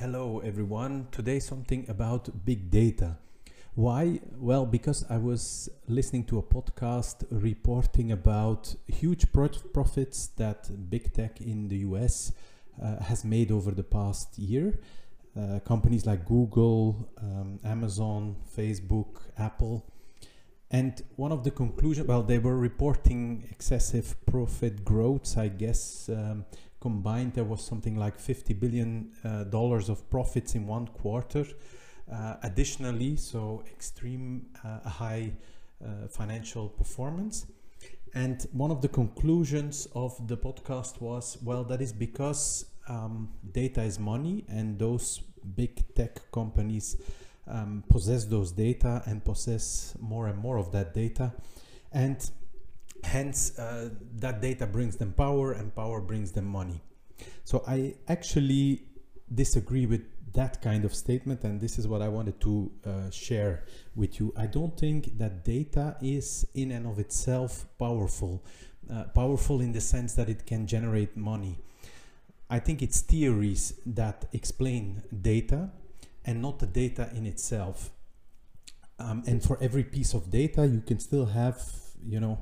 Hello, everyone. Today, something about big data. Why? Well, because I was listening to a podcast reporting about huge profits that big tech in the US uh, has made over the past year. Uh, companies like Google, um, Amazon, Facebook, Apple. And one of the conclusions, well, they were reporting excessive profit growths, I guess. Um, combined, there was something like 50 billion uh, dollars of profits in one quarter. Uh, additionally, so extreme uh, high financial performance. And one of the conclusions of the podcast was, well, that is because um, data is money, and those big tech companies um, possess those data and possess more and more of that data. And hence uh, that data brings them power and power brings them money. So i actually disagree with that kind of statement and this is what i wanted to uh, share with you. I don't think that data is in and of itself powerful uh, powerful in the sense that it can generate money. I think it's theories that explain data and not the data in itself. Um, and for every piece of data you can still have you know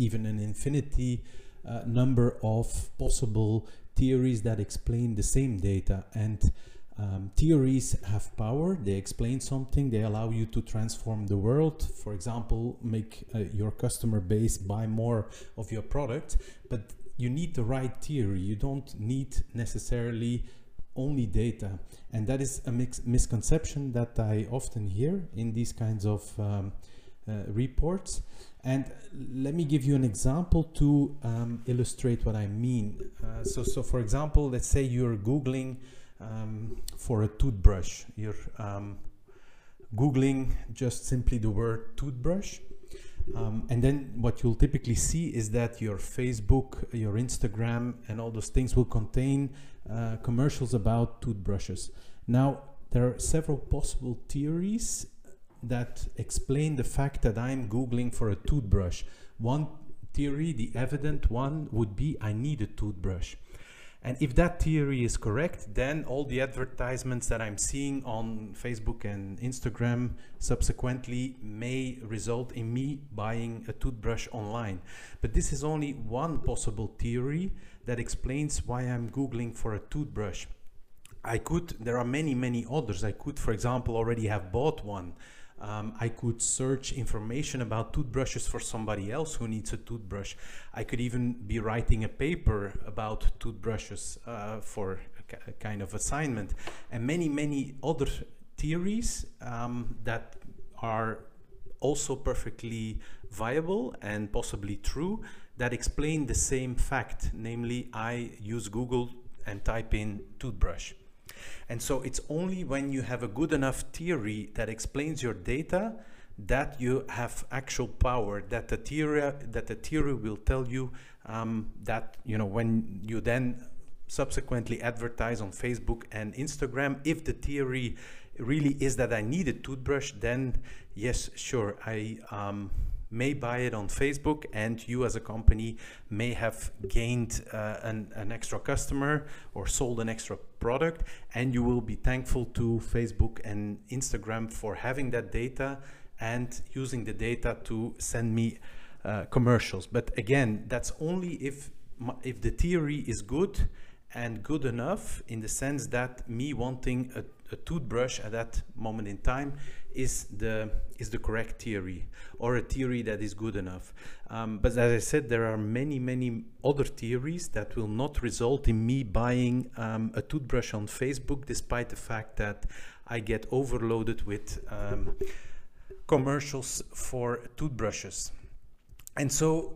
even an infinity uh, number of possible theories that explain the same data. And um, theories have power. They explain something. They allow you to transform the world. For example make uh, your customer base buy more of your product. But you need the right theory. You don't need necessarily only data. And that is a misconception that i often hear in these kinds of um, reports and let me give you an example to um, illustrate what I mean. Uh, so, so for example, let's say you're Googling um, for a toothbrush. You're um, Googling just simply the word toothbrush. Um, and then what you'll typically see is that your Facebook, your Instagram, and all those things will contain uh, commercials about toothbrushes. Now, there are several possible theories that explain the fact that I'm Googling for a toothbrush. One theory, the evident one, would be I need a toothbrush. And if that theory is correct, then all the advertisements that I'm seeing on Facebook and Instagram subsequently may result in me buying a toothbrush online. But this is only one possible theory that explains why I'm Googling for a toothbrush. I could, there are many, many others. I could, for example, already have bought one um, I could search information about toothbrushes for somebody else who needs a toothbrush. I could even be writing a paper about toothbrushes uh, for a, kind of assignment, and many, many other theories um, that are also perfectly viable and possibly true that explain the same fact, namely, I use Google and type in toothbrush. And so it's only when you have a good enough theory that explains your data that you have actual power that the theory that the theory will tell you um, that you know when you then subsequently advertise on Facebook and Instagram if the theory really is that I need a toothbrush then yes sure I um, may buy it on Facebook and you as a company may have gained uh, an, an extra customer or sold an extra product and you will be thankful to Facebook and Instagram for having that data and using the data to send me uh, commercials. But again, that's only if if the theory is good and good enough in the sense that me wanting a, a toothbrush at that moment in time is the is the correct theory or a theory that is good enough. Um, but as I said, there are many many other theories that will not result in me buying um, a toothbrush on Facebook, despite the fact that I get overloaded with um, commercials for toothbrushes. And so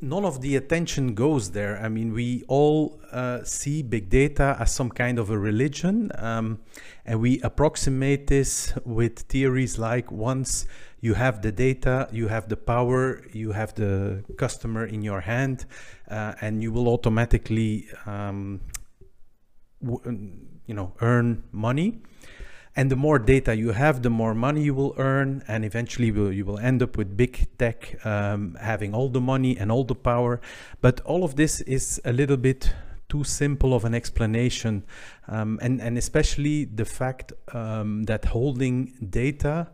none of the attention goes there. I mean, we all uh, see big data as some kind of a religion, um, and we approximate this with theories like once you have the data, you have the power, you have the customer in your hand, uh, and you will automatically, um, you know, earn money. And the more data you have, the more money you will earn, and eventually you will end up with big tech um, having all the money and all the power. But all of this is a little bit too too simple of an explanation, um, and and especially the fact um, that holding data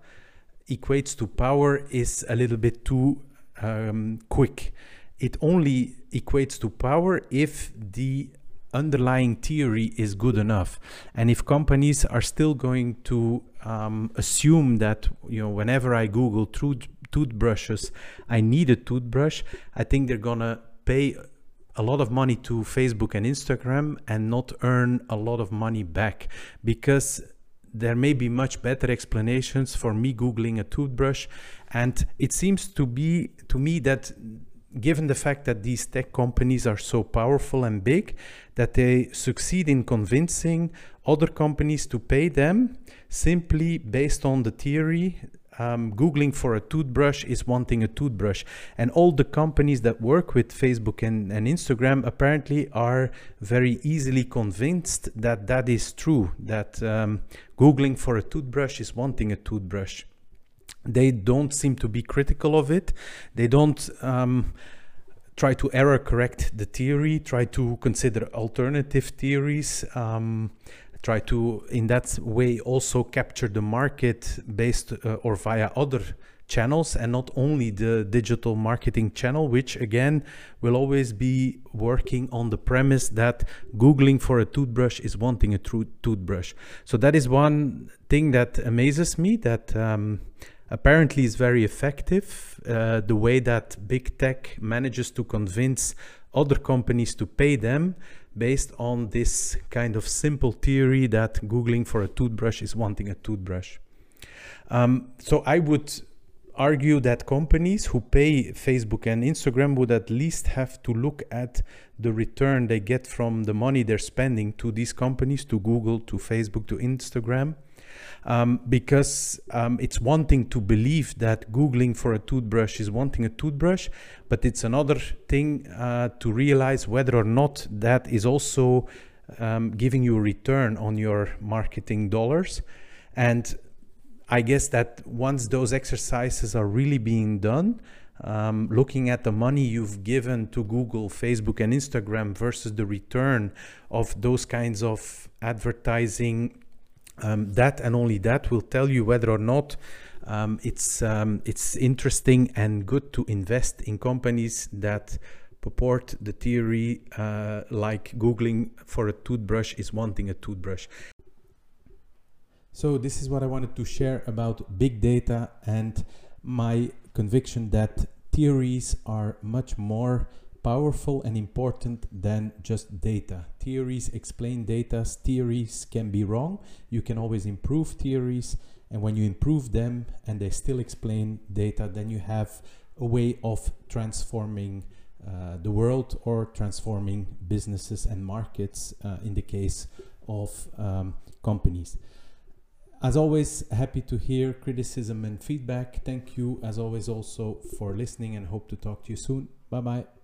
equates to power is a little bit too um, quick. It only equates to power if the underlying theory is good enough, and if companies are still going to um, assume that you know whenever I Google tooth toothbrushes, I need a toothbrush. I think they're gonna pay a lot of money to Facebook and Instagram and not earn a lot of money back because there may be much better explanations for me googling a toothbrush and it seems to be to me that given the fact that these tech companies are so powerful and big that they succeed in convincing other companies to pay them simply based on the theory um, Googling for a toothbrush is wanting a toothbrush. And all the companies that work with Facebook and, and Instagram apparently are very easily convinced that that is true, that um, Googling for a toothbrush is wanting a toothbrush. They don't seem to be critical of it. They don't. Um, try to error correct the theory, try to consider alternative theories. Um, try to in that way also capture the market based uh, or via other channels and not only the digital marketing channel which again will always be working on the premise that googling for a toothbrush is wanting a true toothbrush so that is one thing that amazes me that um, apparently is very effective uh, the way that big tech manages to convince other companies to pay them based on this kind of simple theory that Googling for a toothbrush is wanting a toothbrush. Um, so I would argue that companies who pay Facebook and Instagram would at least have to look at the return they get from the money they're spending to these companies, to Google, to Facebook, to Instagram um, because um, it's one thing to believe that Googling for a toothbrush is wanting a toothbrush, but it's another thing uh, to realize whether or not that is also um, giving you a return on your marketing dollars. And I guess that once those exercises are really being done, um, looking at the money you've given to Google, Facebook, and Instagram versus the return of those kinds of advertising um, that and only that will tell you whether or not um, it's um, it's interesting and good to invest in companies that purport the theory uh, like googling for a toothbrush is wanting a toothbrush so this is what i wanted to share about big data and my conviction that theories are much more powerful and important than just data. Theories explain data, theories can be wrong. You can always improve theories and when you improve them and they still explain data, then you have a way of transforming uh, the world or transforming businesses and markets uh, in the case of um, companies. As always, happy to hear criticism and feedback. Thank you, as always, also for listening and hope to talk to you soon. Bye bye.